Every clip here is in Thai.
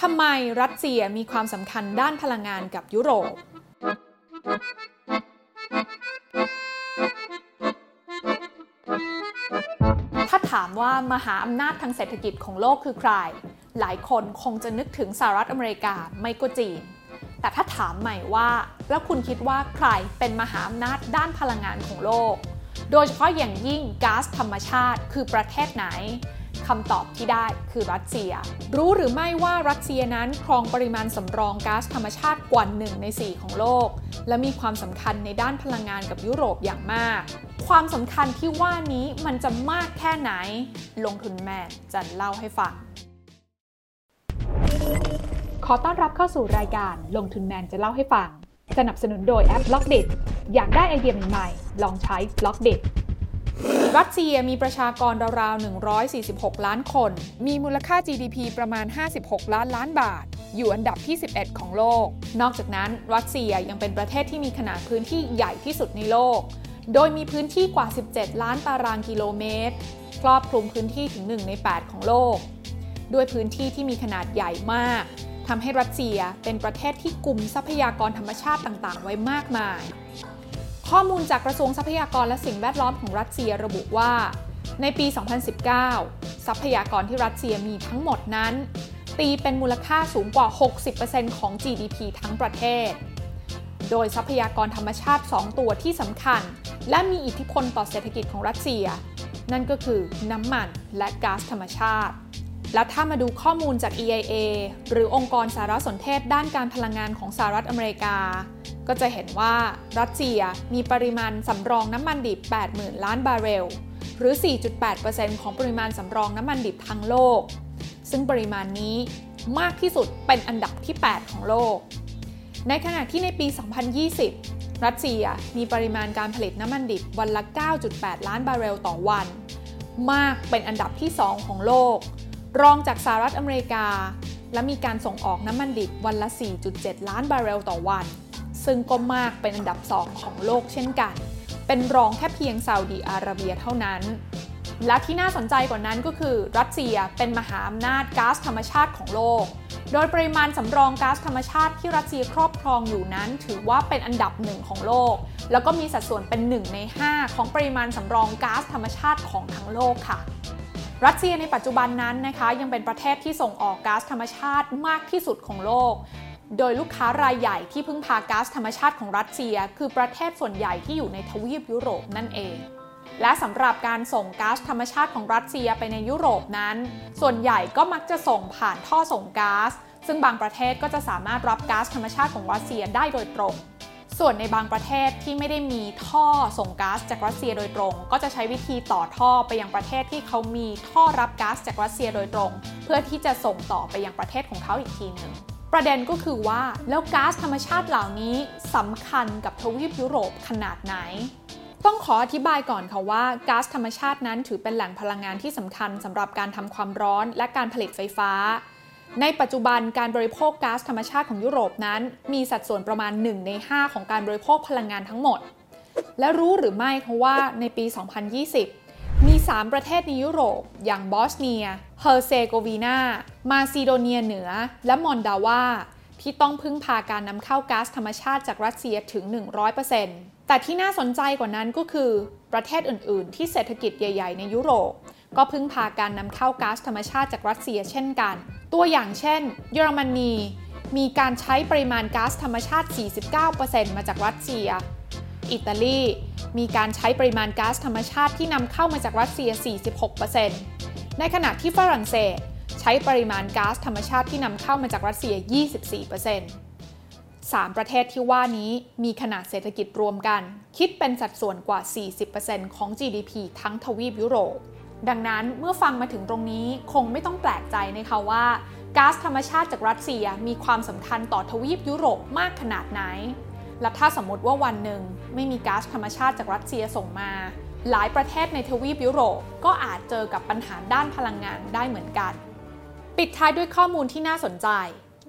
ทำไมรัสเซียมีความสำคัญด้านพลังงานกับยุโรป ถ้าถามว่ามหาอำนาจทางเศรษฐกิจของโลกคือใคร หลายคนคงจะนึกถึงสหรัฐอเมริกาไม่ก็จีน แต่ถ้าถามใหม่ว่า แล้วคุณคิดว่าใครเป็นมหาอำนาจด้านพลังงานของโลก โดยเฉพาะอย่างยิ่งก๊าซธรรมชาติคือประเทศไหน คำตอบที่ได้คือรัสเซีย รู้หรือไม่ว่ารัสเซียนั้นครองปริมาณสำรองก๊าซธรรมชาติกว่า1ใน 4 ของโลก และมีความสำคัญในด้านพลังงานกับยุโรปอย่างมาก ความสำคัญที่ว่านี้มันจะมากแค่ไหน ลงทุนแมนจะเล่าให้ฟังขอต้อนรับเข้าสู่รายการลงทุนแมนจะเล่าให้ฟัง สนับสนุนโดยแอป Blockdit อยากได้ไอเดียใหม่ๆ ลองใช้ Blockdit รัสเซียมีประชากรราวๆ 146 ล้านคน มีมูลค่า GDP ประมาณ 56 ล้านล้านบาท อยู่อันดับที่ 11 ของโลก นอกจากนั้นรัสเซียยังเป็นประเทศที่มีขนาดพื้นที่ใหญ่ที่สุดในโลก โดยมีพื้นที่กว่า 17 ล้านตารางกิโลเมตร ครอบคลุมพื้นที่ถึง 1 ใน 8 ของโลก ด้วยพื้นที่ที่มีขนาดใหญ่มากทำให้รัสเซียเป็นประเทศที่กลุ่มทรัพยากรธรรมชาติต่างๆ ไว้มากมาย ข้อมูลจากกระทรวงทรัพยากรและสิ่งแวดล้อมของรัสเซียระบุว่า ในปี 2019 ทรัพยากรที่รัสเซียมีทั้งหมดนั้น ตีเป็นมูลค่าสูงกว่า 60%ของ GDP ทั้งประเทศ โดยทรัพยากรธรรมชาติ 2 ตัวที่สำคัญ และมีอิทธิพลต่อเศรษฐกิจของรัสเซีย นั่นก็คือน้ำมันและก๊าซธรรมชาติ และถ้ามาดูข้อมูลจาก EIA หรือองค์กรสารสนเทศด้านการพลังงานของสหรัฐอเมริกา ก็จะเห็นว่ารัสเซียมีปริมาณสำรองน้ำมันดิบ 80,000 ล้านบาร์เรล หรือ 4.8%ของปริมาณสำรองน้ำมันดิบทั้งโลก ซึ่งปริมาณนี้มากที่สุดเป็นอันดับที่ 8 ของโลก ในขณะที่ในปี 2020 รัสเซียมีปริมาณการผลิตน้ำมันดิบวันละ 9.8 ล้านบาร์เรลต่อวัน มากเป็นอันดับที่ 2 ของโลก รองจากสหรัฐอเมริกา และมีการส่งออกน้ำมันดิบวันละ 4.7 ล้านบาร์เรลต่อวัน ซึ่งก็มากเป็นอันดับ 2 ของโลกเช่นกัน เป็นรองแค่เพียงซาอุดีอาระเบียเท่านั้น และที่น่าสนใจกว่านั้นก็คือ รัสเซียเป็นมหาอำนาจก๊าซธรรมชาติของโลก โดยปริมาณสำรองก๊าซธรรมชาติที่รัสเซียครอบครองอยู่นั้น ถือว่าเป็นอันดับหนึ่งของโลก แล้วก็มีสัดส่วนเป็น 1 ใน 5 ของปริมาณสำรองก๊าซธรรมชาติของทั้งโลกค่ะ รัสเซียในปัจจุบันนั้นนะคะยังเป็นประเทศที่ส่งออกก๊าซธรรมชาติมากที่สุดของโลก โดยลูกค้ารายใหญ่ที่พึ่งพาก๊าซธรรมชาติของรัสเซีย คือประเทศส่วนใหญ่ที่อยู่ในทวีปยุโรปนั่นเอง และสำหรับการส่งก๊าซธรรมชาติของรัสเซียไปในยุโรปนั้น ส่วนใหญ่ก็มักจะส่งผ่านท่อส่งก๊าซซึ่งบางประเทศก็จะสามารถรับก๊าซธรรมชาติของรัสเซียได้โดยตรง ส่วนในบางประเทศที่ไม่ได้มีท่อส่งก๊าซจากรัสเซียโดยตรง ก็จะใช้วิธีต่อท่อไปยังประเทศที่เขามีท่อรับก๊าซจากรัสเซียโดยตรง เพื่อที่จะส่งต่อไปยังประเทศของเขาอีกทีหนึ่งประเด็นก็คือว่าแล้วก๊าซธรรมชาติเหล่านี้สำคัญกับทวีปยุโรปขนาดไหน ต้องขออธิบายก่อนค่ะว่าก๊าซธรรมชาตินั้นถือเป็นแหล่งพลังงานที่สำคัญสำหรับการทำความร้อนและการผลิตไฟฟ้า ในปัจจุบันการบริโภคก๊าซธรรมชาติของยุโรปนั้น มีสัดส่วนประมาณ 1 ใน 5 ของการบริโภคพลังงานทั้งหมด และรู้หรือไม่เพราะว่าในปี 2020 มี 3 ประเทศในยุโรป อย่างบอสเนีย เฮอร์เซโกวีนา มาซิโดเนียเหนือ และมอลโดวาที่ต้องพึ่งพาการนำเข้าก๊าซธรรมชาติจากรัสเซียถึง 100%แต่ที่น่าสนใจกว่านั้นก็คือ ประเทศอื่น ๆ ที่เศรษฐกิจใหญ่ ๆ ในยุโรป ก็พึ่งพาการนำเข้าก๊าซธรรมชาติจากรัสเซียเช่นกัน ตัวอย่างเช่น เยอรมนีมีการใช้ปริมาณก๊าซธรรมชาติ 49%มาจากรัสเซีย อิตาลีมีการใช้ปริมาณก๊าซธรรมชาติที่นำเข้ามาจากรัสเซีย 46%ในขณะที่ฝรั่งเศสใช้ปริมาณก๊าซธรรมชาติที่นำเข้ามาจากรัสเซีย 24% 3 ประเทศที่ว่านี้มีขนาดเศรษฐกิจรวมกัน คิดเป็นสัดส่วนกว่า 40%ของ GDP ทั้งทวีปยุโรป ดังนั้นเมื่อฟังมาถึงตรงนี้คงไม่ต้องแปลกใจนะคะว่าก๊าซธรรมชาติจากรัสเซียมีความสำคัญต่อทวีปยุโรปมากขนาดไหน และถ้าสมมติว่าวันหนึ่งไม่มีก๊าซธรรมชาติจากรัสเซียส่งมา หลายประเทศในทวีปยุโรปก็อาจเจอกับปัญหาด้านพลังงานได้เหมือนกัน ปิดท้ายด้วยข้อมูลที่น่าสนใจ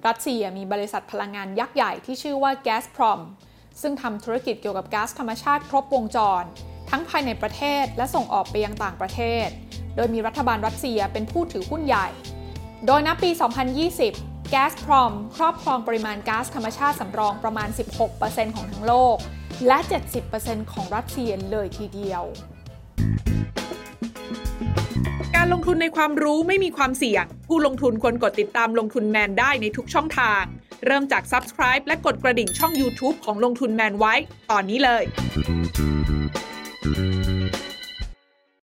รัสเซียมีบริษัทพลังงานยักษ์ใหญ่ที่ชื่อว่า Gazprom ซึ่งทำธุรกิจเกี่ยวกับก๊าซธรรมชาติครบวงจร ทั้งภายในประเทศและส่งออกไปยังต่างประเทศ โดยมีรัฐบาลรัสเซียเป็นผู้ถือหุ้นใหญ่ โดยณปี 2020แก๊สพรอมครอบครองปริมาณก๊าซธรรมชาติสำรองประมาณ 16%ของทั้งโลก และ 70%ของรัสเซียเลยทีเดียว การลงทุนในความรู้ไม่มีความเสี่ยง ผู้ลงทุนควรกดติดตามลงทุนแมนได้ในทุกช่องทาง เริ่มจาก Subscribe และกดกระดิ่งช่อง YouTube ของลงทุนแมนไว้ ตอนนี้เลย